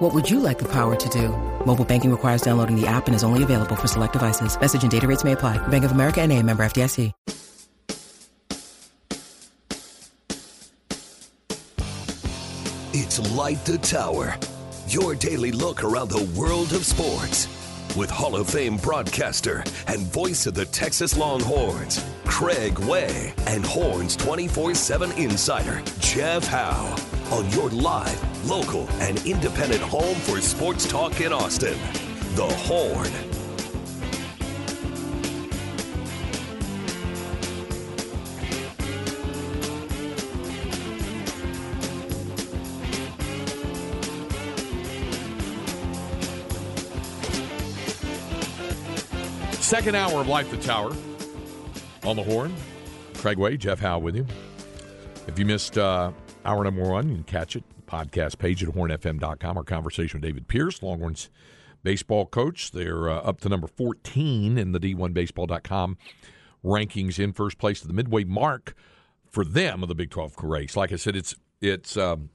What would you like the power to do? Mobile banking requires downloading the app and is only available for select devices. Message and data rates may apply. Bank of America and a member FDIC. It's Light the Tower, your daily look around the world of sports. With Hall of Fame broadcaster and voice of the Texas Longhorns, Craig Way, and Horns 24 7 insider, Jeff Howe, on your live, local, and independent home for sports talk in Austin. The Horn. Second hour of Light the Tower on the horn. Craig Way, Jeff Howe with you. If you missed uh, hour number one, you can catch it. Podcast page at hornfm.com. Our conversation with David Pierce, Longhorns baseball coach. They're uh, up to number 14 in the D1Baseball.com rankings in first place to the midway mark for them of the Big 12 race. Like I said, it's it's um,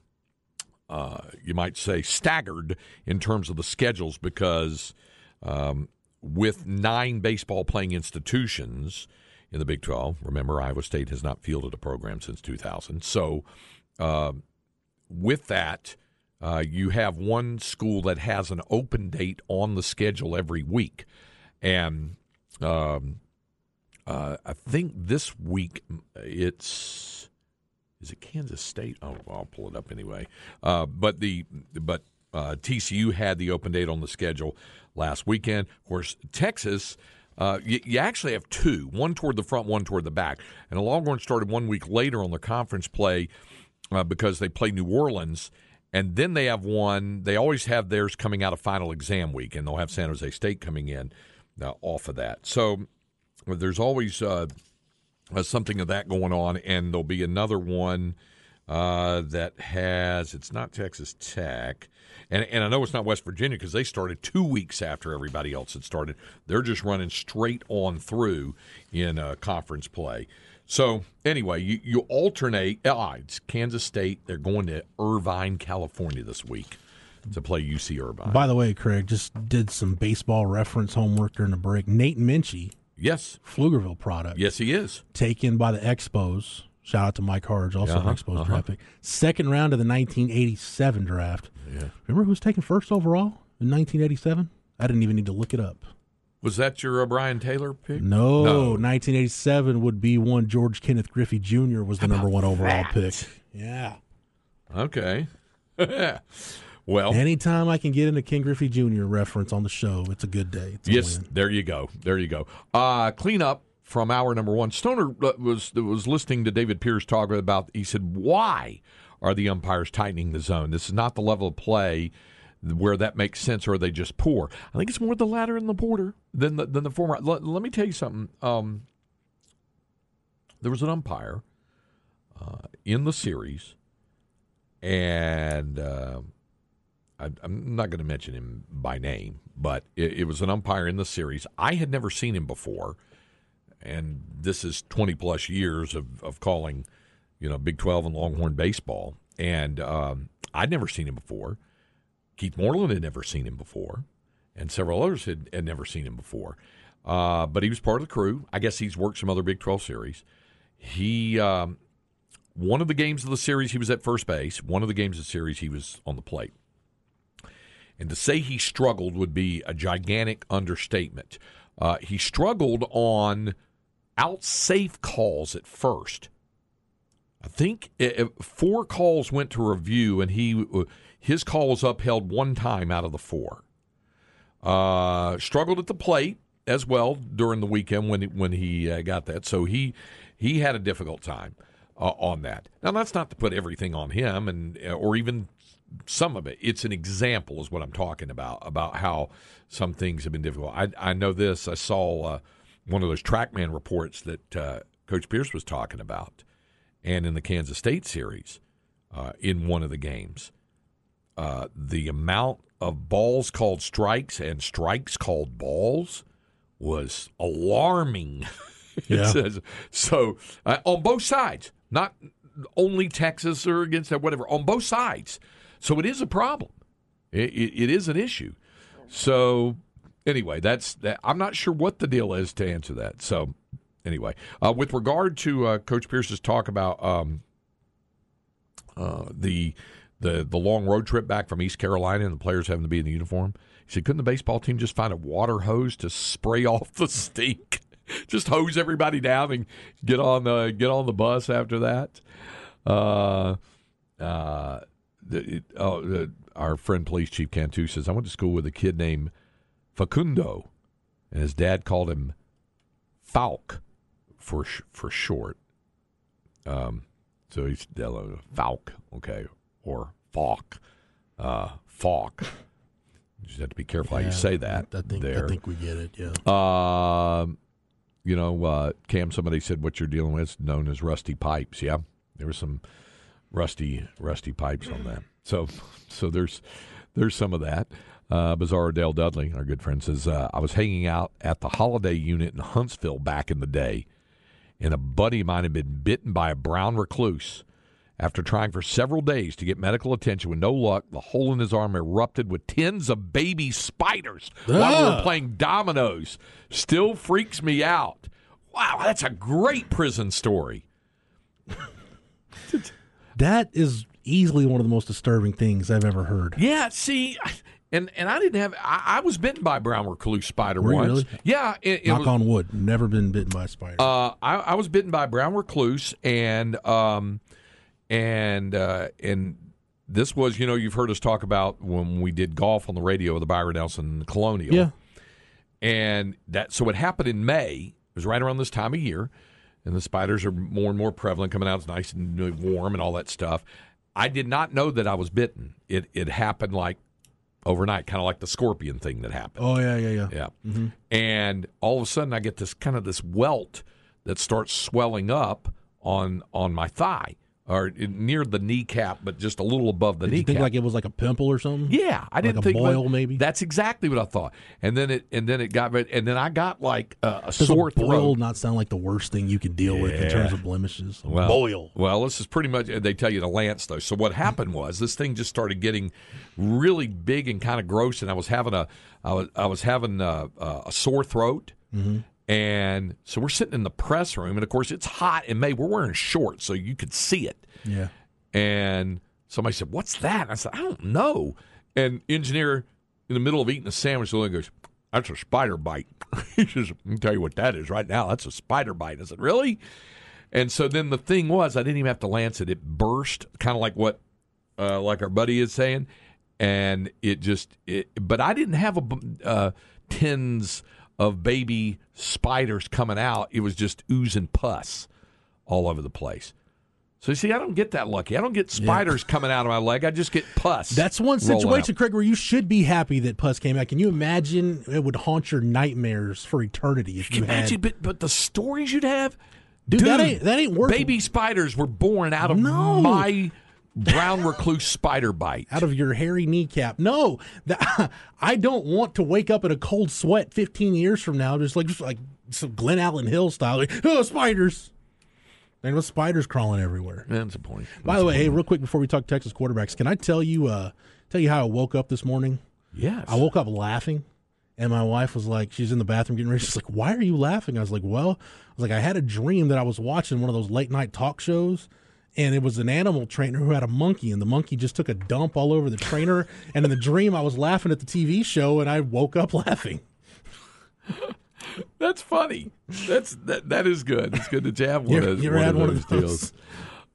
uh, you might say staggered in terms of the schedules because um, with nine baseball playing institutions in the Big 12. Remember, Iowa State has not fielded a program since 2000. So, uh, with that, uh, you have one school that has an open date on the schedule every week. And um, uh, I think this week it's. Is it Kansas State? Oh, I'll pull it up anyway. Uh, but the but uh, TCU had the open date on the schedule last weekend. Of course, Texas, uh, you, you, actually have two one toward the front, one toward the back. And the Longhorns started one week later on the conference play uh, because they play New Orleans. And then they have one, they always have theirs coming out of final exam week, and they'll have San Jose State coming in uh, off of that. So there's always uh, something of that going on, and there'll be another one. Uh, that has it's not Texas Tech, and and I know it's not West Virginia because they started two weeks after everybody else had started. They're just running straight on through in uh, conference play. So anyway, you, you alternate. Ah, it's Kansas State. They're going to Irvine, California this week to play UC Irvine. By the way, Craig just did some baseball reference homework during the break. Nate Minchey, yes, Pflugerville product. Yes, he is taken by the Expos Shout out to Mike Harge, also uh-huh, Expos uh-huh. draft pick. Second round of the 1987 draft. Yeah. Remember who was taken first overall in 1987? I didn't even need to look it up. Was that your uh, Brien Taylor pick? No, no, 1987 would be one George Kenneth Griffey Jr. was the number one overall that? pick. Yeah. Okay. well, anytime I can get into Ken Griffey Jr. reference on the show, it's a good day. A yes, win. there you go. There you go. Uh, clean up from hour number one. Stoner uh, was was listening to David Pierce talk about. He said, "Why are the umpires tightening the zone? This is not the level of play." Where that makes sense, or are they just poor? I think it's more the latter and the porter than the than the former. Let, let me tell you something. Um, there was an umpire uh, in the series, and uh, I, am not going to mention him by name, but it, it, was an umpire in the series. I had never seen him before and this is 20 plus years of, of calling, you know, Big 12 and Longhorn baseball. And um, I'd never seen him before. Keith Moreland had never seen him before, and several others had, had never seen him before. Uh, but he was part of the crew. I guess he's worked some other Big 12 series. He, um, one of the games of the series, he was at first base. One of the games of the series, he was on the plate. And to say he struggled would be a gigantic understatement. Uh, he struggled on out safe calls at first. I think four calls went to review, and he his call was upheld one time out of the four. Uh, struggled at the plate as well during the weekend when when he uh, got that, so he he had a difficult time uh, on that. Now that's not to put everything on him, and uh, or even some of it. It's an example, is what I'm talking about about how some things have been difficult. I I know this. I saw uh, one of those TrackMan reports that uh, Coach Pierce was talking about, and in the Kansas State series, uh, in one of the games, uh, the amount of balls called strikes and strikes called balls was alarming. Yeah. says, so uh, on both sides, not only Texas or against that, whatever, on both sides. So it is a problem. It, it, it is an issue. So anyway, that's that. I'm not sure what the deal is to answer that. So anyway, uh, with regard to uh, Coach Pierce's talk about um, uh, the the the long road trip back from East Carolina and the players having to be in the uniform, he said, couldn't the baseball team just find a water hose to spray off the stink? just hose everybody down and get on the get on the bus after that. Uh, uh, oh, our friend Police Chief Cantu says I went to school with a kid named Facundo, and his dad called him Falk for sh- for short. Um, so he's uh, Falk, okay, or Falk, uh, Falk. You just have to be careful how you say that. I think there. I think we get it. Yeah. Um, you know, uh, Cam, somebody said what you're dealing with is known as rusty pipes. Yeah, there were some rusty, rusty pipes on that. So, so there's there's some of that. Uh, Bizarro Dale Dudley, our good friend, says uh, I was hanging out at the Holliday Unit in Huntsville back in the day, and a buddy of mine had been bitten by a brown recluse. After trying for several days to get medical attention with no luck, the hole in his arm erupted with tens of baby spiders while we were Ah. playing dominoes. Still freaks me out. Wow, that's a great prison story. That is easily one of the most disturbing things I've ever heard. Yeah, see, and and I didn't have. I, I was bitten by a brown recluse spider Were once. really? Yeah, it, it Knock was, on wood. Never been bitten by a spider. Uh, I, I was bitten by a brown recluse, and um, and uh, and this was, you know, you've heard us talk about when we did golf on the radio, with the Byron Nelson Colonial. yeah. and that so it happened in May. It was right around this time of year, and the spiders are more and more prevalent, coming out. It's nice and warm and all that stuff. I did not know that I was bitten. It it happened like overnight, kind of like the scorpion thing that happened. Oh yeah, yeah, yeah. Yeah. Mm-hmm. And all of a sudden I get this kind of this welt that starts swelling up on on my thigh or near the kneecap, but just a little above the Did you kneecap. think like it was like a pimple or something? yeah, I didn't a think boil, maybe? That's exactly what I thought. And then it and then it got and then I got like uh, a Does sore a boil throat. not sound like the worst thing you could deal with in terms of blemishes? Well, boil. Well, this is pretty much they tell you to lance though. So what happened was this thing just started getting really big and kind of gross, and I was having a I was I was having a, a sore throat, and so we're sitting in the press room, and of course it's hot in May. We're wearing shorts, so you could see it. Yeah. And somebody said, "What's that?" And I said, "I don't know." And engineer in the middle of eating a sandwich, the goes, "That's a spider bite." he says, "I can tell you what that is right now. That's a spider bite." I said, "Really?" And so then the thing was, I didn't even have to lance it. It burst, kind of like what, uh, like our buddy is saying, and it just. It, but I didn't have a uh, tins of baby spiders coming out. It was just oozing pus all over the place. So you see, I don't get that lucky. I don't get spiders coming out of my leg. I just get pus. That's one situation. Craig, where you should be happy that pus came out. Can you imagine it would haunt your nightmares for eternity if you you imagine, had but, but the stories you'd have, Dude, that ain't- that ain't worth- Baby spiders were born out of No. my brown recluse spider bite. out of your hairy kneecap. No, that, I don't want to wake up in a cold sweat 15 years from now, just like just like some Glenallen Hill style. Like, oh, spiders! And with spiders crawling everywhere. That's a point. By the way, hey, real quick before we talk Texas quarterbacks, can I tell you uh, tell you how I woke up this morning? yes, I woke up laughing, and my wife was like, she's in the bathroom getting ready. She's like, "Why are you laughing?" I was like, "Well, I was like, I had a dream that I was watching one of those late night talk shows." And it was an animal trainer who had a monkey, and the monkey just took a dump all over the trainer. and in the dream, I was laughing at the TV show, and I woke up laughing. That's funny. That's that. That is good. It's good that you have one, You, of, you ever one had of one those of those? deals.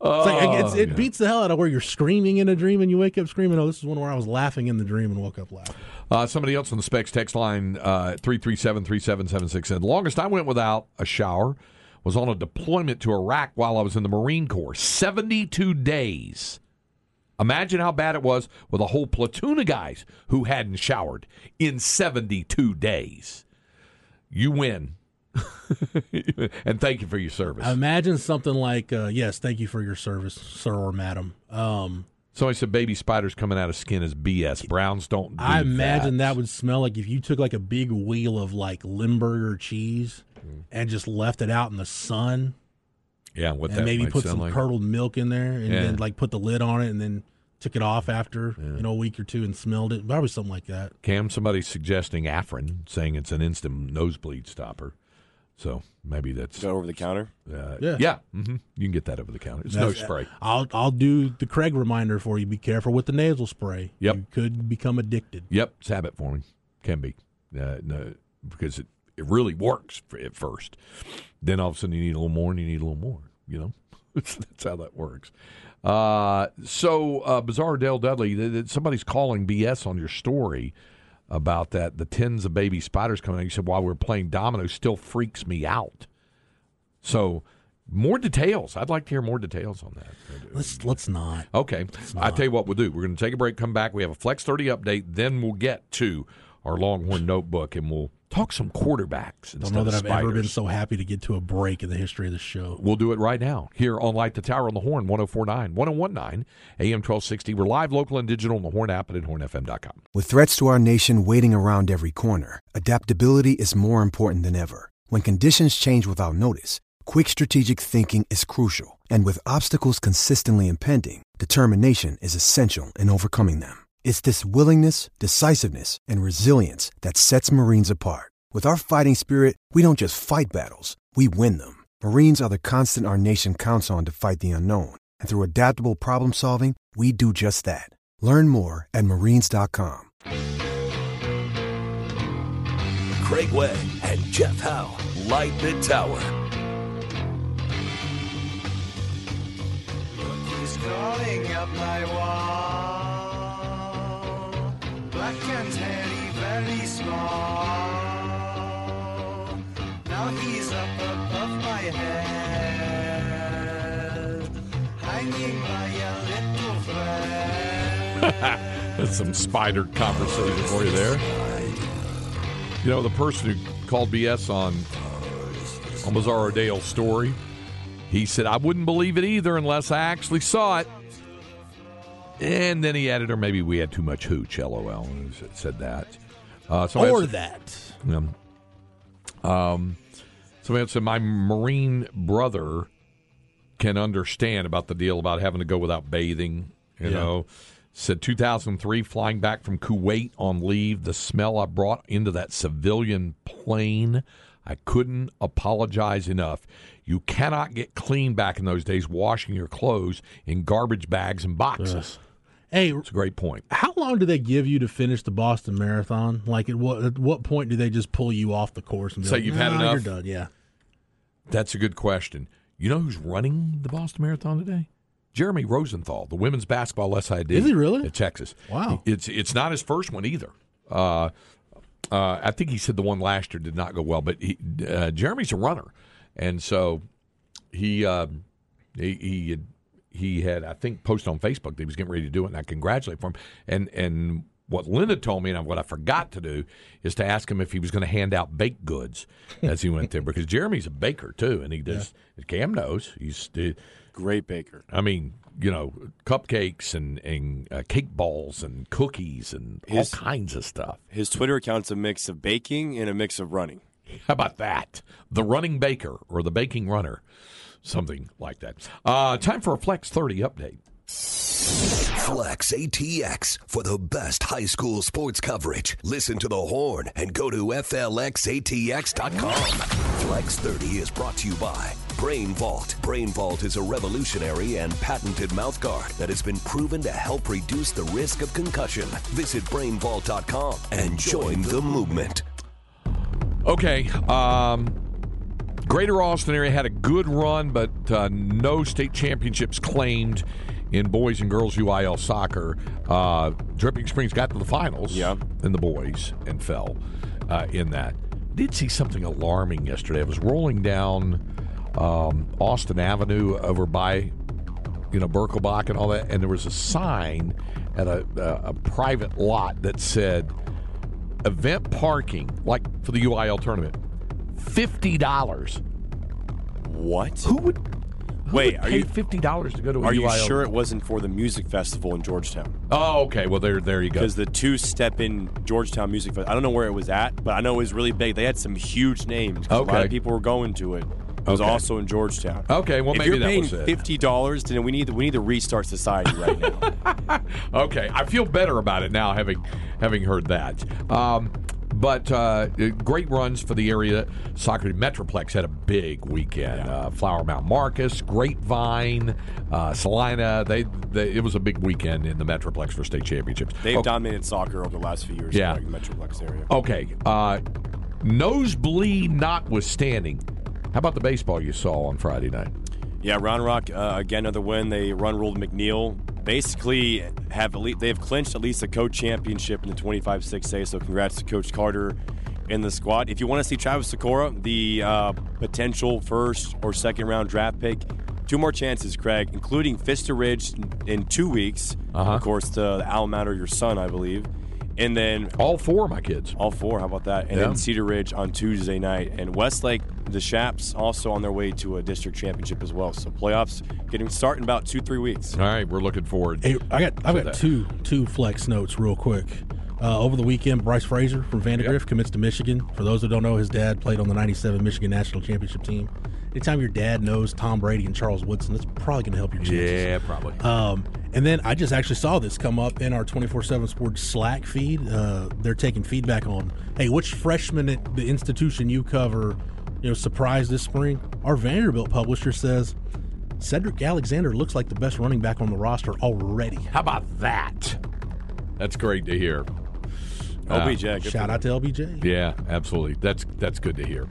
It's like, it's, it yeah. beats the hell out of where you're screaming in a dream and you wake up screaming. Oh, this is one where I was laughing in the dream and woke up laughing. Uh, somebody else on the specs text line uh, three three seven three seven seven six said the longest I went without a shower was on a deployment to Iraq while I was in the Marine Corps. Seventy two days. Imagine how bad it was with a whole platoon of guys who hadn't showered in seventy two days. You win. and thank you for your service. Imagine something like, uh, "Yes, thank you for your service, sir or madam." Um, Somebody said baby spiders coming out of skin is BS. Browns don't. Do I imagine that. that would smell like if you took like a big wheel of like Limburger cheese Mm. and just left it out in the sun, Yeah, what and that maybe might put sound some like. curdled milk in there, and Yeah. then like put the lid on it, and then took it off after you know a week or two and smelled it. Probably something like that. Cam, somebody's suggesting Afrin, saying it's an instant nosebleed stopper. So maybe that's Is that over the counter? uh, Yeah. yeah. hmm You can get that over the counter. It's no spray. I'll I'll do the Craig reminder for you. Be careful with the nasal spray. Yep. you could become addicted. Yep, it's habit forming. Can be uh, no, because it, it really works at first. Then all of a sudden you need a little more and you need a little more. You know, that's how that works. Uh, so uh, Bizarro Dale Dudley, th- th- somebody's calling BS on your story about that. The tens of baby spiders coming out. You said while we are playing dominoes, still freaks me out. So more details. I'd like to hear more details on that. Let's let's not. Okay. I tell you what we'll do. We're going to take a break, come back. We have a Flex 30 update. Then we'll get to our Longhorn notebook and we'll talk some quarterbacks. Don't know that I've ever been so happy to get to a break in the history of the show. We'll do it right now here on Light the Tower on the Horn 1049, 1019, AM 1260. We're live, local, and digital on the Horn app and at hornfm.com. With threats to our nation waiting around every corner, adaptability is more important than ever. When conditions change without notice, quick strategic thinking is crucial. And with obstacles consistently impending, determination is essential in overcoming them. It's this willingness, decisiveness, and resilience that sets Marines apart. With our fighting spirit, we don't just fight battles, we win them. Marines are the constant our nation counts on to fight the unknown. And through adaptable problem solving, we do just that. Learn more at marines.com. Craig Way and Jeff Howe light the tower. He's crawling up my wall. Black and hairy, very small. Now he's up above my head, hanging by a little thread. That's some spider conversation for you there. You know, the person who called BS on, uh, on Bizarro Dale's story, he said, I wouldn't believe it either unless I actually saw it. And then he added, or maybe we had too much hooch, lol. Said that. Uh, so or that. yeah. Um, somebody said, My Marine brother can understand about the deal about having to go without bathing. You Yeah. know, said 2003, flying back from Kuwait on leave, the smell I brought into that civilian plane, I couldn't apologize enough. You cannot get clean back in those days washing your clothes in garbage bags and boxes. Hey, It's a great point. how long do they give you to finish the Boston Marathon? Like, at what at what point do they just pull you off the course and be Say like, you've had "Nah, enough?" You're done. Yeah. That's a good question. You know who's running the Boston Marathon today? Jeremy Rosenthal, the women's basketball SID. Is he really? At Texas. Wow. It's it's not his first one either. Uh, uh, I think he said the one last year did not go well, but he, uh, Jeremy's a runner, and so he um, he he had, he had I think posted on Facebook that he was getting ready to do it, and I congratulate for him. And and what Linda told me, and what I forgot to do, is to ask him if he was going to hand out baked goods as he went there, because Jeremy's a baker too, and he does. Cam knows he's. uh, Great baker. I mean, you know, cupcakes and and uh, cake balls and cookies and His- all kinds of stuff. His Twitter account's a mix of baking and a mix of running. How about that? The running baker or the baking runner, something like that. Uh, time for a Flex 30 update. Flex ATX for the best high school sports coverage. Listen to the horn and go to FLXATX.com. Flex 30 is brought to you by Brain Vault. Brain Vault is a revolutionary and patented mouthguard that has been proven to help reduce the risk of concussion. Visit brainvault.com and join the movement. Okay. Um, Greater Austin area had a good run, but uh, no state championships claimed in boys and girls UIL soccer. Uh, Dripping Springs got to the finals Yeah. in the boys and fell uh, in that. Did see something alarming yesterday. I was rolling down um, Austin Avenue over by you know Birkelbach and all that, and there was a sign at a, a, a private lot that said event parking, like for the UIL tournament, Fifty dollars. What? Who would? Who Wait, would are pay you- fifty dollars to go to? a Are you UIL? sure it wasn't for the music festival in Georgetown? Oh, okay. Well, there, there you go. Because the two step in Georgetown Music Festival, I don't know where it was at, but I know it was really big. They had some huge names. 'cause A lot Okay. of people were going to it. It was Okay. also in Georgetown. Okay, well, if maybe you're that paying fifty dollars, then we need we need to restart society right now. Okay, I feel better about it now, having having heard that. Um, but uh, great runs for the area. Soccer Metroplex had a big weekend. Uh, Flower Mound Marcus, Grapevine, uh, Salina. They, they it was a big weekend in the Metroplex for state championships. They've Oh, dominated soccer over the last few years. Yeah. in the Metroplex area. Okay, uh, nosebleed notwithstanding. How about the baseball you saw on Friday night? Yeah, Round Rock uh, again another win. They run ruled McNeil. Basically, have elite, they have clinched at least a co championship in the 25-6A. So congrats to Coach Carter and the squad. If you want to see Travis Sykora, the uh, potential first or second round draft pick, two more chances, Craig, including Vista Ridge in two weeks. Uh-huh. Of course, to the alma mater, your son, I believe, and then All four of my kids. all four. How about that? And Yeah. then Cedar Ridge on Tuesday night, and Westlake, the Chaps, also on their way to a district championship as well. So playoffs getting start in about two three weeks. All right, we're looking forward. Hey, I got I've got that- two two flex notes real quick. Uh, over the weekend, Bryce Fraser from Vandegrift commits to Michigan. For those who don't know, his dad played on the '97 Michigan national championship team. Anytime your dad knows Tom Brady and Charles Woodson, that's probably going to help your chances. Yeah, probably. Um, and then I just actually saw this come up in our 24 7 Sports Slack feed. Uh, they're taking feedback on, hey, which freshman at the institution you cover, you know, surprised this spring? Our Vanderbilt publisher says Sedrick Alexander looks like the best running back on the roster already. How about that? That's great to hear. OBJ, good Shout out to LBJ. Yeah, absolutely. That's that's good to hear.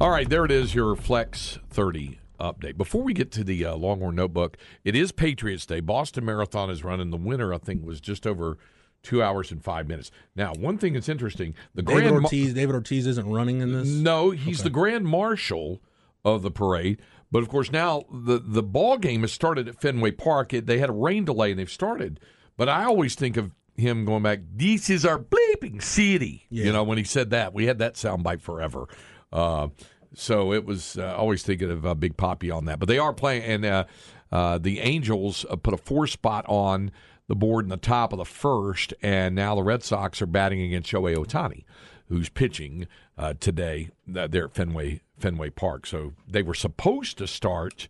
All right, there it is, your Flex 30 update. Before we get to the uh, Longhorn Notebook, it is Patriots Day. Boston Marathon is running. The winner, I think, was just over two hours and five minutes. Now, one thing that's interesting, the David Grand Ortiz. David Ortiz isn't running in this. no, he's the grand marshal of the parade. But of course, now the the ball game has started at Fenway Park. It, they had a rain delay and they've started. But I always think of him going back. This is our bleeping city. You know, when he said that, we had that soundbite forever. Uh, so it was uh, always thinking of uh, Big Poppy on that. But they are playing, and uh, uh, the Angels uh, put a four spot on the board in the top of the first, and now the Red Sox are batting against Shohei Ohtani, who's pitching uh, today uh, there at Fenway Fenway Park. So they were supposed to start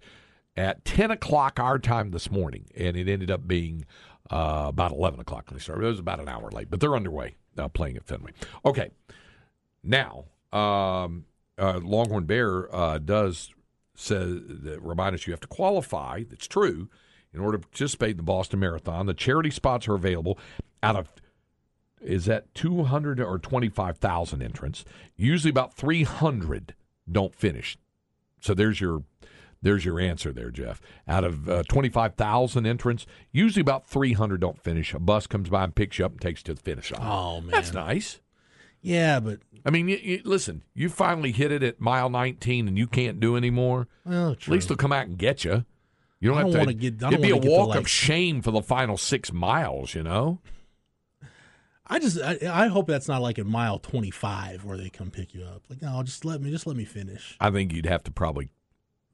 at ten o'clock our time this morning, and it ended up being uh, about eleven o'clock when they started. It was about an hour late, but they're underway uh, playing at Fenway. Okay, now um, uh, Longhorn Bear uh, does says remind us you have to qualify. That's true. In order to participate in the Boston Marathon, the charity spots are available out of is that 200 or 25,000 entrants. Usually about 300 don't finish. So there's your there's your answer there, Jeff. Out of uh, 25,000 entrants, usually about 300 don't finish. A bus comes by and picks you up and takes you to the finish line. Oh man, That's nice. Yeah, but I mean, you, you, listen, you finally hit it at mile 19 and you can't do anymore. well, At least they'll come out and get you. You don't I have don't to. wanna get- I it'd be a walk like- of shame for the final six miles. You know. I just I, I hope that's not like at mile 25 where they come pick you up. Like, no, just let me just let me finish. I think you'd have to probably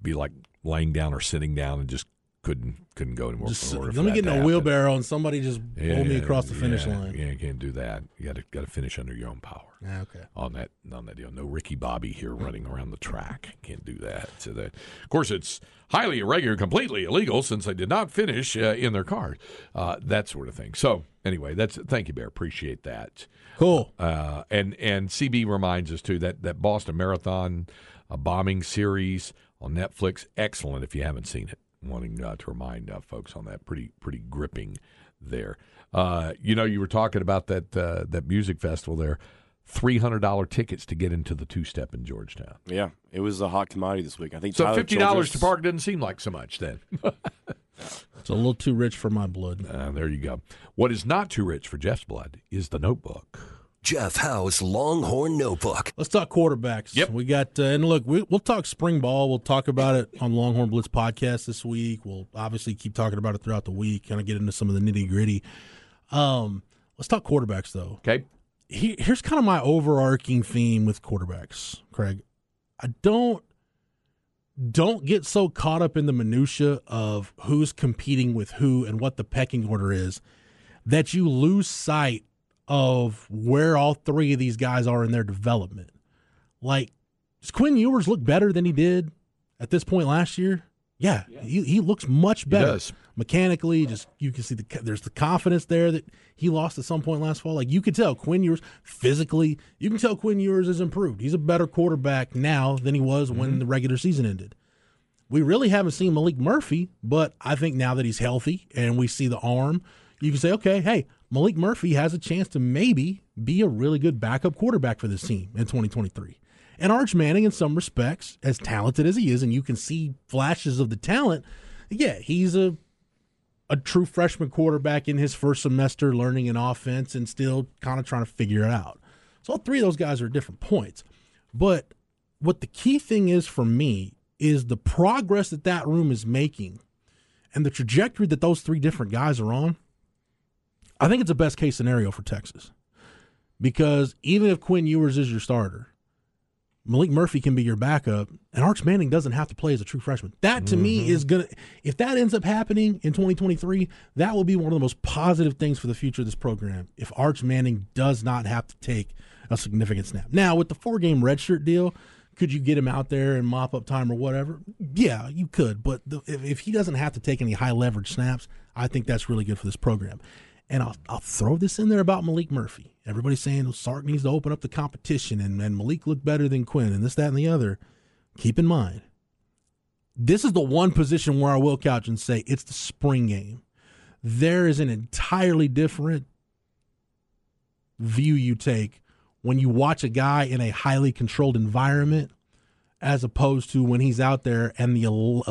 be like laying down or sitting down and just couldn't couldn't go anymore. Just let me get in a wheelbarrow and somebody just Yeah, pull me yeah, across the finish yeah, line. Yeah, you can't do that. You got to got to finish under your own power. Okay. on that on that deal. No Ricky Bobby here running around the track. Can't do that. So that, of course, it's highly irregular, completely illegal since they did not finish uh, in their cars. Uh, that sort of thing. So anyway, that's thank you, Bear. Appreciate that. Cool. Uh, and and CB reminds us too that that Boston Marathon uh, bombing series on Netflix, excellent. If you haven't seen it, wanting uh, to remind uh, folks on that, pretty pretty gripping there. Uh, you know, you were talking about that uh, that music festival there. Three hundred dollar tickets to get into the two step in Georgetown. Yeah, it was a hot commodity this week. I think So Tyler fifty dollars to park doesn't seem like so much then. It's a little too rich for my blood. Uh, there you go. What is not too rich for Jeff's blood is the Notebook. Jeff Howe's Longhorn Notebook. Let's talk quarterbacks. Yep. We got, uh, and look, we, we'll talk spring ball. We'll talk about it on Longhorn Blitz podcast this week. We'll obviously keep talking about it throughout the week, kind of get into some of the nitty gritty. Um, let's talk quarterbacks, though. Okay. He, here's kind of my overarching theme with quarterbacks, Craig. I don't don't get so caught up in the minutia of who's competing with who and what the pecking order is that you lose sight of where all three of these guys are in their development. Like, does Quinn Ewers look better than he did at this point last year? Yeah, He, he looks much better does. mechanically. Just you can see the there's the confidence there that he lost at some point last fall. Like you could tell Quinn Ewers physically, you can tell Quinn Ewers has improved. He's a better quarterback now than he was when mm-hmm. the regular season ended. We really haven't seen Malik Murphy, but I think now that he's healthy and we see the arm, you can say, okay, hey, Malik Murphy has a chance to maybe be a really good backup quarterback for this team in 2023. And Arch Manning, in some respects, as talented as he is, and you can see flashes of the talent, yeah, he's a a true freshman quarterback in his first semester learning an offense and still kind of trying to figure it out. So all three of those guys are at different points. But what the key thing is for me is the progress that that room is making and the trajectory that those three different guys are on. I think it's a best case scenario for Texas because even if Quinn Ewers is your starter, Malik Murphy can be your backup, and Arch Manning doesn't have to play as a true freshman. That to me mm-hmm. is gonna if that ends up happening in 2023, that will be one of the most positive things for the future of this program. If Arch Manning does not have to take a significant snap. Now, with the four game redshirt deal, could you get him out there and mop up time or whatever? Yeah, you could. But the, if, if he doesn't have to take any high leverage snaps, I think that's really good for this program. And I'll, I'll throw this in there about Malik Murphy. Everybody's saying Sark needs to open up the competition and, and Malik looked better than Quinn and this, that, and the other. Keep in mind, this is the one position where I will couch and say it's the spring game. There is an entirely different view you take when you watch a guy in a highly controlled environment as opposed to when he's out there and the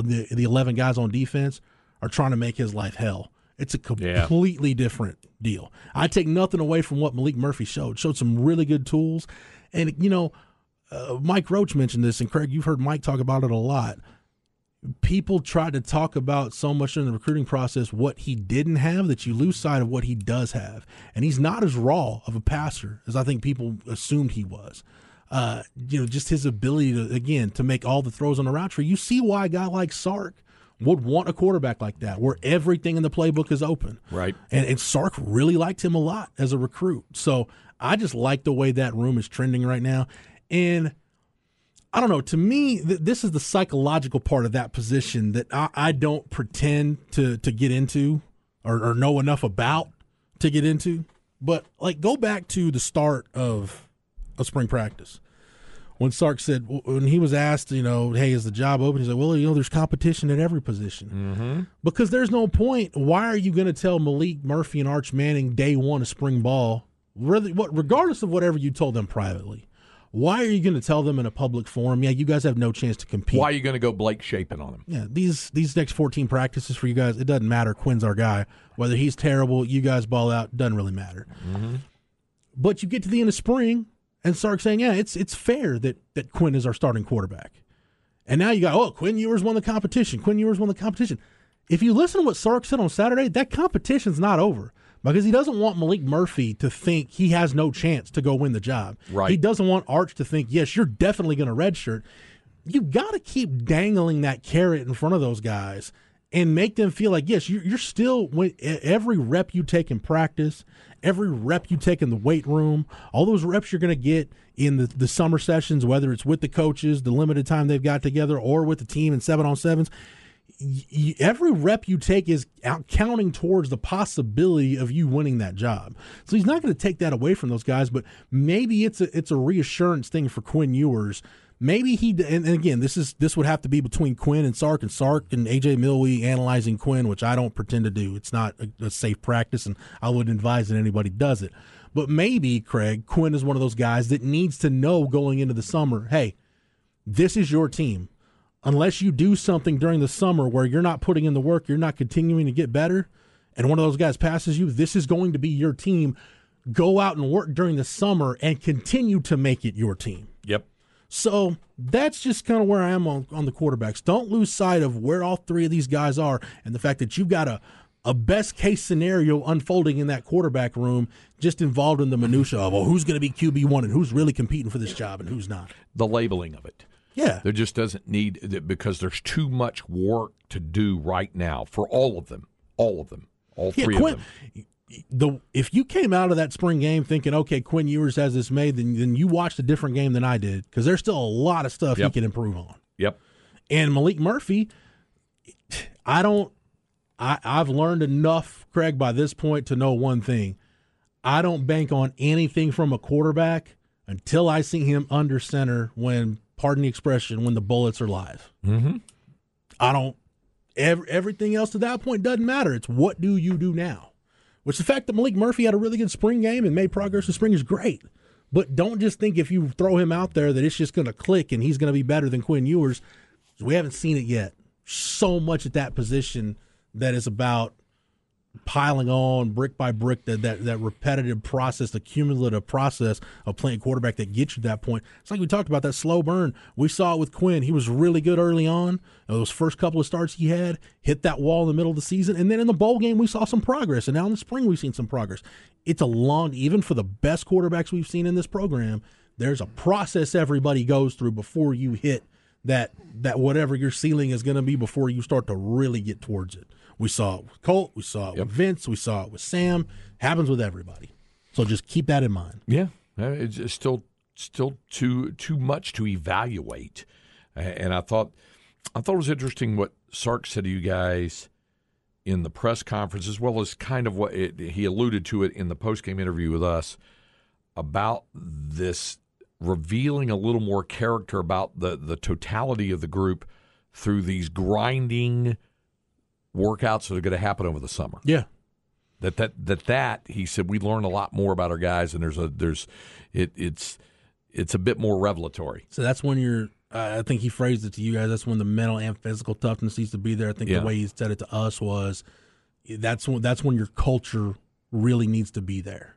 the, the 11 guys on defense are trying to make his life hell. It's a Yeah. completely different deal. I take nothing away from what Malik Murphy showed. Showed some really good tools. And, you know, uh, Mike Roach mentioned this, and Craig, you've heard Mike talk about it a lot. People try to talk about so much in the recruiting process what he didn't have that you lose sight of what he does have. And he's not as raw of a passer as I think people assumed he was. Uh, you know, just his ability to, again, to make all the throws on the route tree. You see why a guy like Sark would want a quarterback like that, where everything in the playbook is open. Right. And, and Sark really liked him a lot as a recruit. So I just like the way that room is trending right now. And I don't know. To me, th- this is the psychological part of that position that I, I don't pretend to to get into or, or know enough about to get into. But like, go back to the start of a spring practice when Sark said when he was asked, you know, hey, is the job open? He said, well, you know, there's competition at every position Mm-hmm. because there's no point. Why are you going to tell Malik Murphy and Arch Manning day one of spring ball, really, what, regardless of whatever you told them privately? Why are you going to tell them in a public forum? Yeah, you guys have no chance to compete. Why are you going to go Blake Shaping on them? Yeah, these these next 14 practices for you guys, it doesn't matter. Quinn's our guy. Whether he's terrible, you guys ball out, doesn't really matter. But you get to the end of spring, and Sark saying, "Yeah, it's it's fair that that Quinn is our starting quarterback." And now you got, oh, Quinn Ewers won the competition. Quinn Ewers won the competition. If you listen to what Sark said on Saturday, that competition's not over because he doesn't want Malik Murphy to think he has no chance to go win the job. Right. He doesn't want Arch to think, yes, you're definitely going to redshirt. You got to keep dangling that carrot in front of those guys and make them feel like, yes, you're, still, every rep you take in practice, every rep you take in the weight room, all those reps you're going to get in the, the summer sessions, whether it's with the coaches, the limited time they've got together, or with the team in seven on sevens, every rep you take is counting towards the possibility of you winning that job. So he's not going to take that away from those guys, but maybe it's a it's a reassurance thing for Quinn Ewers. Maybe he and, and again this is this would have to be between Quinn and Sark and Sark and AJ Milwee analyzing Quinn, which I don't pretend to do. It's not a, a safe practice, and I wouldn't advise that anybody does it. But maybe Craig Quinn is one of those guys that needs to know going into the summer, hey, this is your team unless you do something during the summer where you're not putting in the work, you're not continuing to get better, and one of those guys passes you, this is going to be your team. Go out and work during the summer and continue to make it your team. So that's just kind of where I am on, on the quarterbacks. Don't lose sight of where all three of these guys are and the fact that you've got a, a best case scenario unfolding in that quarterback room, just involved in the minutia of well, who's going to be QB one and who's really competing for this job and who's not. The labeling of it. Yeah. There just doesn't need because there's too much work to do right now for all of them, all of them, all Yeah, three Quinn, of them. The if you came out of that spring game thinking, okay, Quinn Ewers has this made, then then you watched a different game than I did because there's still a lot of stuff Yep. he can improve on. Yep. And Malik Murphy, I don't. I, I've learned enough, Craig, by this point to know one thing. I don't bank on anything from a quarterback until I see him under center when, pardon the expression, when the bullets are live. Mm-hmm. I don't. Ev- everything else to that point doesn't matter. It's what do you do now? Which the fact that Malik Murphy had a really good spring game and made progress in spring is great. But don't just think if you throw him out there that it's just going to click and he's going to be better than Quinn Ewers. We haven't seen it yet. So much at that position that is about piling on brick by brick that, that that repetitive process, the cumulative process of playing quarterback that gets you to that point. It's like we talked about that slow burn. We saw it with Quinn. He was really good early on. Uh, those first couple of starts he had hit that wall in the middle of the season, and then in the bowl game we saw some progress, and now in the spring we've seen some progress. It's a long, even for the best quarterbacks we've seen in this program. There's a process everybody goes through before you hit that that whatever your ceiling is going to be before you start to really get towards it. We saw it with Colt, we saw it with Vince, we saw it with Sam. Happens with everybody. So just keep that in mind. Yeah, it's still still too too much to evaluate. And I thought I thought it was interesting what Sark said to you guys in the press conference, as well as kind of what it, he alluded to it in the post game interview with us about this revealing a little more character about the the totality of the group through these grinding workouts that are going to happen over the summer Yeah. that that that that he said we learn a lot more about our guys and there's a there's it it's it's a bit more revelatory So that's when you're. Uh, I think he phrased it to you guys. That's when the mental and physical toughness needs to be there. I think Yeah. the way he said it to us was, that's when that's when your culture really needs to be there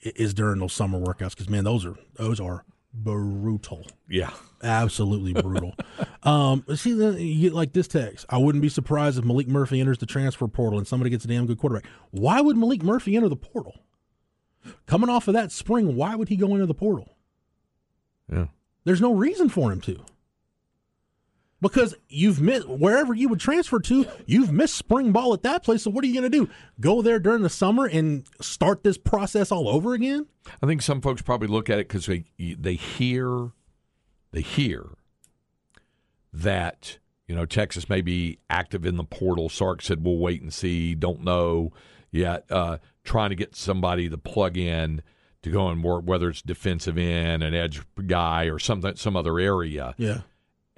is during those summer workouts because man, those are those are brutal. yeah absolutely brutal. um, see, then you get like this text. I wouldn't be surprised if Malik Murphy enters the transfer portal and somebody gets a damn good quarterback. Why would Malik Murphy enter the portal? Coming off of that spring, why would he go into the portal? yeah There's no reason for him to. Because you've missed wherever you would transfer to, you've missed spring ball at that place. So what are you going to do? Go there during the summer and start this process all over again? I think some folks probably look at it because they they hear they hear that you know Texas may be active in the portal. Sark said we'll wait and see. Don't know yet. Uh, trying to get somebody to plug in to go and work, whether it's defensive end, an edge guy, or something, some other area. Yeah.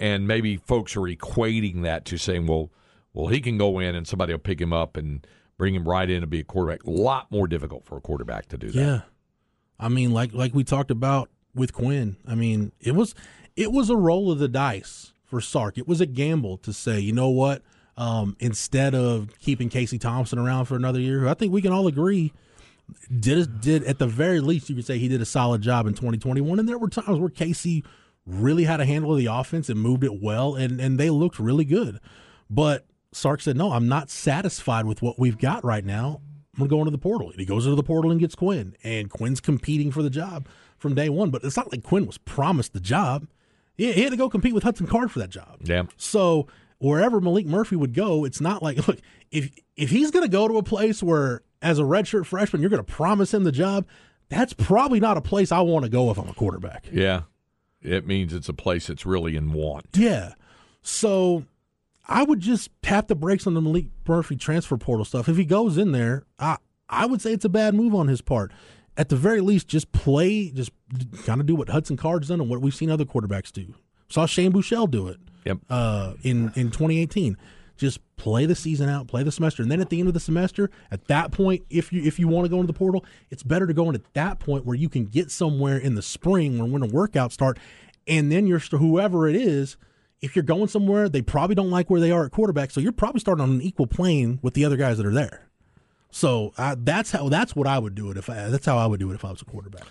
And maybe folks are equating that to saying, well, well, he can go in and somebody will pick him up and bring him right in to be a quarterback. A lot more difficult for a quarterback to do that. Yeah. I mean, like like we talked about with Quinn. I mean, it was it was a roll of the dice for Sark. It was a gamble to say, you know what? Um, instead of keeping Casey Thompson around for another year, who I think we can all agree did did at the very least you could say he did a solid job in 2021. And there were times where Casey really had a handle of the offense and moved it well, and and they looked really good. But Sark said, "No, I'm not satisfied with what we've got right now. I'm going to go into the portal." And he goes into the portal and gets Quinn, and Quinn's competing for the job from day one. But it's not like Quinn was promised the job. He, he had to go compete with Hudson Card for that job. Yeah. So wherever Malik Murphy would go, it's not like look if if he's going to go to a place where as a redshirt freshman you're going to promise him the job, that's probably not a place I want to go if I'm a quarterback. Yeah. It means it's a place that's really in want. Yeah. So I would just tap the brakes on the Malik Murphy transfer portal stuff. If he goes in there, I I would say it's a bad move on his part. At the very least, just play, just kind of do what Hudson Card's done and what we've seen other quarterbacks do. Saw Shane Buechele do it Yep. uh, in in 2018. Just play the season out, play the semester, and then at the end of the semester, at that point, if you if you want to go into the portal, it's better to go in at that point where you can get somewhere in the spring when when the workouts start, and then you're whoever it is. If you're going somewhere, they probably don't like where they are at quarterback, so you're probably starting on an equal plane with the other guys that are there. So uh, that's how that's what I would do it if I, that's how I would do it if I was a quarterback.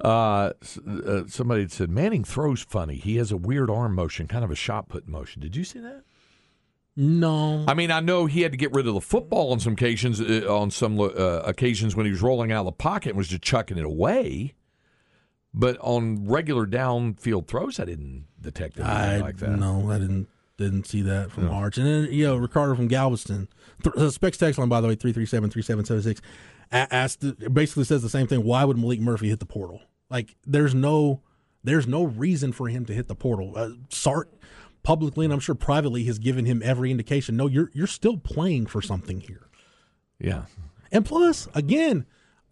Uh, uh, somebody said Manning throws funny. He has a weird arm motion, kind of a shot put motion. Did you see that? No, I mean, I know he had to get rid of the football on some occasions. Uh, on some uh, occasions when he was rolling out of the pocket and was just chucking it away. But on regular downfield throws, I didn't detect anything I like that. no, I didn't didn't see that from Arch. And then you know Ricardo from Galveston, th- the specs text line by the way three three seven three seven seven six asked basically says the same thing. Why would Malik Murphy hit the portal? Like there's no there's no reason for him to hit the portal. Uh, Sark publicly and I'm sure privately has given him every indication. No, you're you're still playing for something here. Yeah. And plus, again,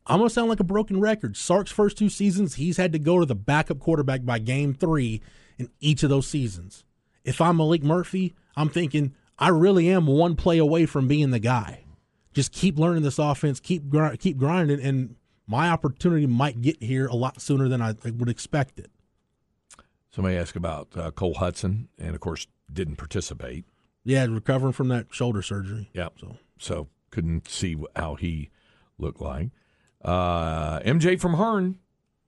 I'm gonna sound like a broken record. Sark's first two seasons, he's had to go to the backup quarterback by game three in each of those seasons. If I'm Maalik Murphy, I'm thinking I really am one play away from being the guy. Just keep learning this offense, keep gr- keep grinding, and my opportunity might get here a lot sooner than I would expect it. Somebody asked about uh, Cole Hutson, and of course, didn't participate. Yeah, recovering from that shoulder surgery. Yeah. So So couldn't see how he looked like. Uh, MJ from Hearne,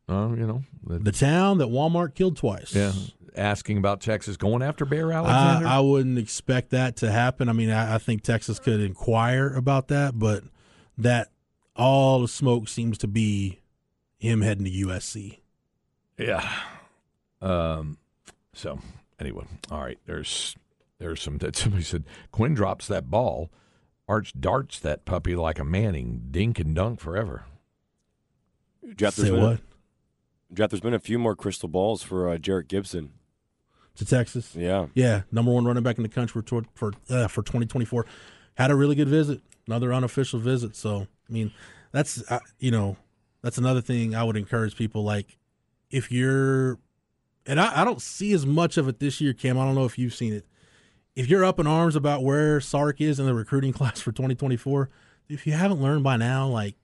uh, you know, the, the town that Walmart killed twice. yeah, asking about Texas going after Bear I, Alexander. I wouldn't expect that to happen. I mean, I, I think Texas could inquire about that, but that all the smoke seems to be him heading to USC. Yeah. Um. So anyway, all right. There's there's some. That somebody said Quinn drops that ball, Arch darts that puppy like a Manning, dink and dunk forever. Jeff, Say been a- what? Jeff, there's been a few more crystal balls for uh, Jerrick Gibson. To Texas? Yeah. Yeah, number one running back in the country for for uh, for 2024. Had a really good visit, another unofficial visit. So I mean, that's uh, you know, that's another thing I would encourage people. Like, if you're, and I, I don't see as much of it this year, Cam. I don't know if you've seen it. If you're up in arms about where Sark is in the recruiting class for 2024, if you haven't learned by now, like,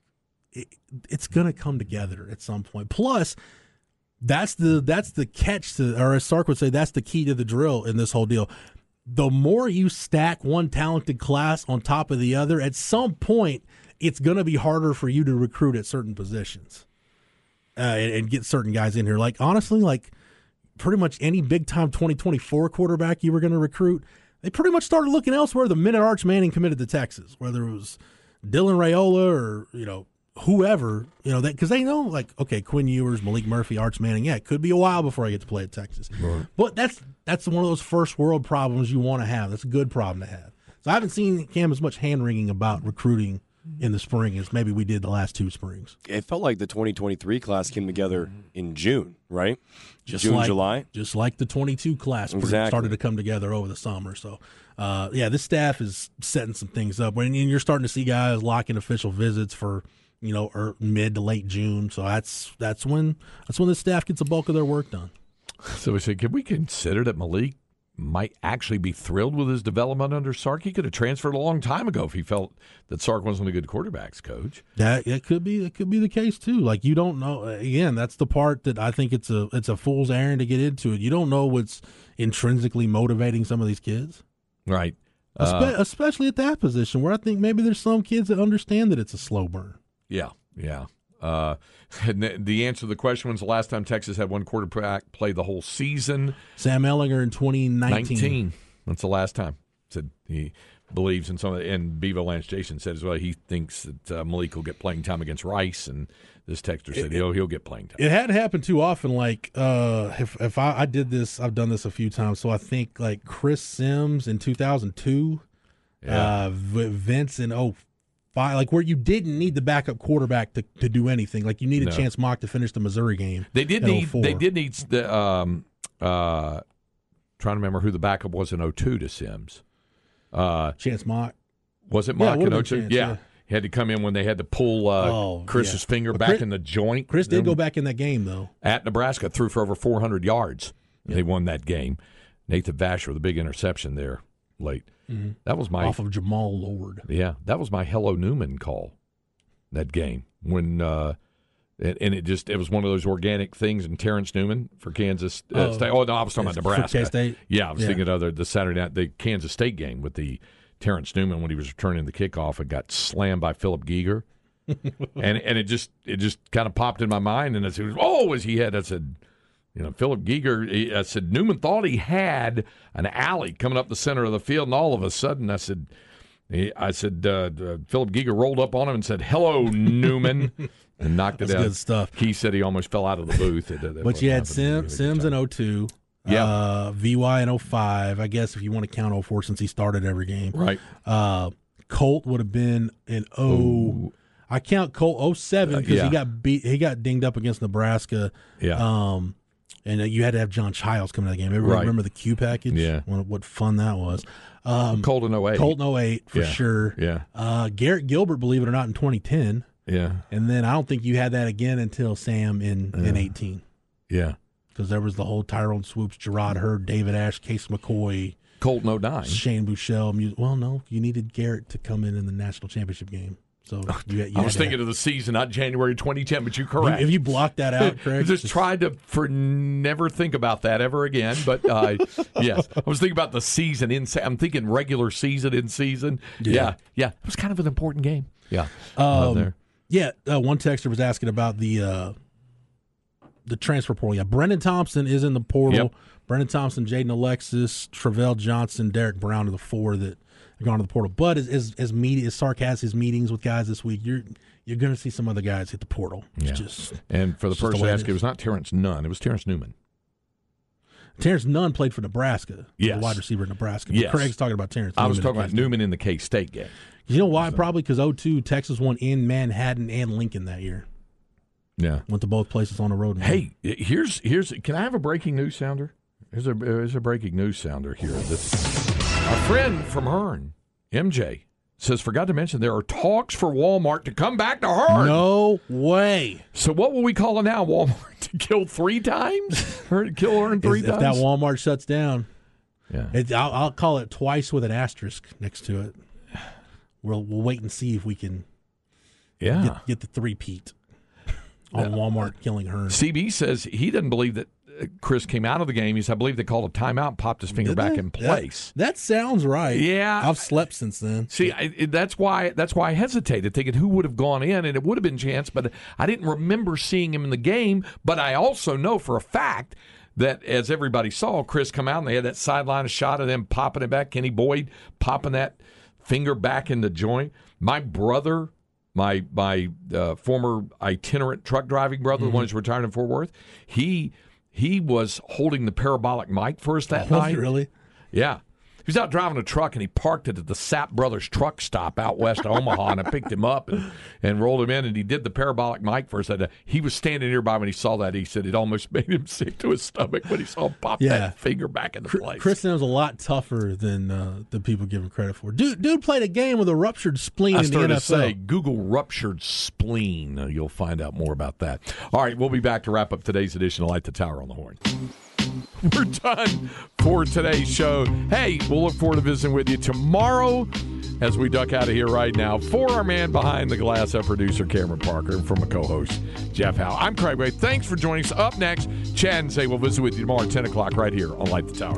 it, it's gonna come together at some point. Plus, that's the that's the catch to or as Sark would say, that's the key to the drill in this whole deal. The more you stack one talented class on top of the other, at some point it's going to be harder for you to recruit at certain positions uh, and, and get certain guys in here. Like honestly, like pretty much any big time 2024 quarterback you were going to recruit, they pretty much started looking elsewhere the minute Arch Manning committed to Texas, whether it was Dylan Raiola or you know whoever, you know that because they know like okay, Quinn Ewers, Maalik Murphy, Arch Manning. Yeah, it could be a while before I get to play at Texas, but that's that's one of those first world problems you want to have. That's a good problem to have. So I haven't seen Cam as much hand wringing about recruiting in the spring as maybe we did the last two springs. It felt like the 2023 class came together in June, right? Just June, like, July. just like the 22 class Exactly. started to come together over the summer. So, uh, yeah, this staff is setting some things up. and you're starting to see guys locking official visits for you know er, mid to late June, so that's that's when that's when the staff gets the bulk of their work done. So we said, can we consider that Maalik might actually be thrilled with his development under Sark? He could have transferred a long time ago if he felt that Sark wasn't a good quarterbacks coach. That it could be it could be the case too. Like you don't know. Again, that's the part that I think it's a it's a fool's errand to get into it. You don't know what's intrinsically motivating some of these kids. Right. Espe- uh, especially at that position where I think maybe there's some kids that understand that it's a slow burn. Yeah, yeah. Uh, the- answer to the question was the last time Texas had one quarterback play the whole season. Sam Ehlinger in 2019. 19. That's the last time. Said he believes in some of the, and Bevo Lance Jason said as well, he thinks that uh, Maalik will get playing time against Rice. And this texter said he'll, he'll get playing time. It hadn't happened too often. Like uh, if if I, I did this, I've done this a few times. So I think like Chris Sims in 2002, Yeah. uh, Vince in 05, like where you didn't need the backup quarterback to, to do anything. Like you needed No. Chance Mock to finish the Missouri game. They did need. 04. They did need the. Um, uh, trying to remember who the backup was in 02 to Sims. Uh, Chance Mock. was it Yeah, it Mock would've in been 02? Chance, yeah. yeah. He had to come in when they had to pull uh, Oh, Chris's yeah. finger back Chris- in the joint. Chris did go back in that game though. at Nebraska, threw for over 400 yards. They won that game. Nathan Vasher with a big interception there late. That was my off of Jammal Lord. Yeah, that was my Hello Newman call. That game when uh, and, and it just it was one of those organic things. And Terrence Newman for Kansas uh, Oh, State. Oh no, I was talking about Nebraska. Yeah, I was Yeah. thinking of the, the Saturday night the Kansas State game with the Terrence Newman when he was returning the kickoff and got slammed by Philip Geiggar. and and it just it just kind of popped in my mind and I said, oh, was he had I said. You know, Philip Geiggar, he- I said, Newman thought he had an alley coming up the center of the field, and all of a sudden I said, He, I said, uh, uh, Philip Geiggar rolled up on him and said, "Hello, Newman," and knocked it That's out. good stuff. He said he almost fell out of the booth. It- it But you had Sim. Sims in 02. Yeah. Uh, VY in 05. I guess if you want to count 04 since he started every game. right. Uh, Colt would have been in 0. I count Colt 07 because Uh, yeah. he got beat. He got dinged up against Nebraska. Yeah. Um, and uh, you had to have John Chiles coming to the game. Everybody Right. remember the Q package? Yeah. What, what fun that was. Um, Colt in 08. Colt in 08 for Yeah. sure. Yeah. Uh, Garrett Gilbert, believe it or not, in 2010. Yeah. And then I don't think you had that again until Sam in, in 18 Yeah. because there was the whole Tyrone Swoops, Jerrod Heard, David Ash, Case McCoy, Colt in 09. Shane Buechele. Well, no, you needed Garrett to come in in the national championship game. So you, you I was thinking of the season, not January 2010, but you're correct. if you block that out, Craig. just tried to for never think about that ever again. But uh, yes, I was thinking about the season in. I'm thinking regular season in season. Yeah, yeah, It was kind of an important game. Yeah, Um, there. Yeah, uh, one texter was asking about the uh, the transfer portal. Yeah, Brenen Thompson is in the portal. Yep. Brenen Thompson, Jaden Alexis, Travell Johnson, Derek Brown are the four that are gone to the portal. But as as, as media, as Sark has his meetings with guys this week, you're you're going to see some other guys hit the portal. It's Yeah. just And for the it's just the person it asking, it is. was not Terrence Nunn. It was Terrence Newman. Terrence Nunn played for Nebraska. Yes. the wide receiver in Nebraska. But Yes. Craig's talking about Terrence. I was talking about Newman in the K State game. You know why? Probably because 02 Texas won in Manhattan and Lincoln that year. Yeah. Went to both places on the road. won. Hey, here's here's. Can I have a breaking news sounder? Here's a here's a breaking news sounder here. That's our friend from Hearne, MJ, says forgot to mention there are talks for Walmart to come back to Hearne. no way. So what will we call it now? Walmart to kill three times? Or to kill Hearne three if times? that Walmart shuts down, yeah. it, I'll, I'll call it twice with an asterisk next to it. We'll we'll wait and see if we can yeah. get, get the three peat on Walmart killing her. CB says he doesn't believe that uh, Chris came out of the game. He says I believe they called a timeout, and popped his finger Did back they? in place. That, that sounds right. Yeah. I've slept since then. See, I, that's why that's why I hesitated, thinking who would have gone in, and it would have been Chance, but I didn't remember seeing him in the game. But I also know for a fact that as everybody saw, Chris come out and they had that sideline shot of them popping it back, Kenny Boyd popping that finger back in the joint. My brother, my my uh, former itinerant truck driving brother, the one who's retired in Fort Worth, he he was holding the parabolic mic for us that night. really? Yeah. He was out driving a truck and he parked it at the Sapp Brothers truck stop out west of Omaha and I picked him up and, and rolled him in and he did the parabolic mic for us. And, uh, he was standing nearby when he saw that. He said it almost made him sick to his stomach when he saw him pop Yeah. that finger back into place. Chris Sims a lot tougher than uh, the people give him credit for. Dude, dude played a game with a ruptured spleen I in the started to say Google ruptured spleen. You'll find out more about that. All right, we'll be back to wrap up today's edition of Light the Tower on the Horn. We're done for today's show. Hey, we'll look forward to visiting with you tomorrow as we duck out of here right now. For our man behind the glass, our producer Cameron Parker, and from a co-host Jeff Howe. I'm Craig Way. Thanks for joining us. Up next, Chad and Say will visit with you tomorrow at 10 o'clock right here on Light the Tower.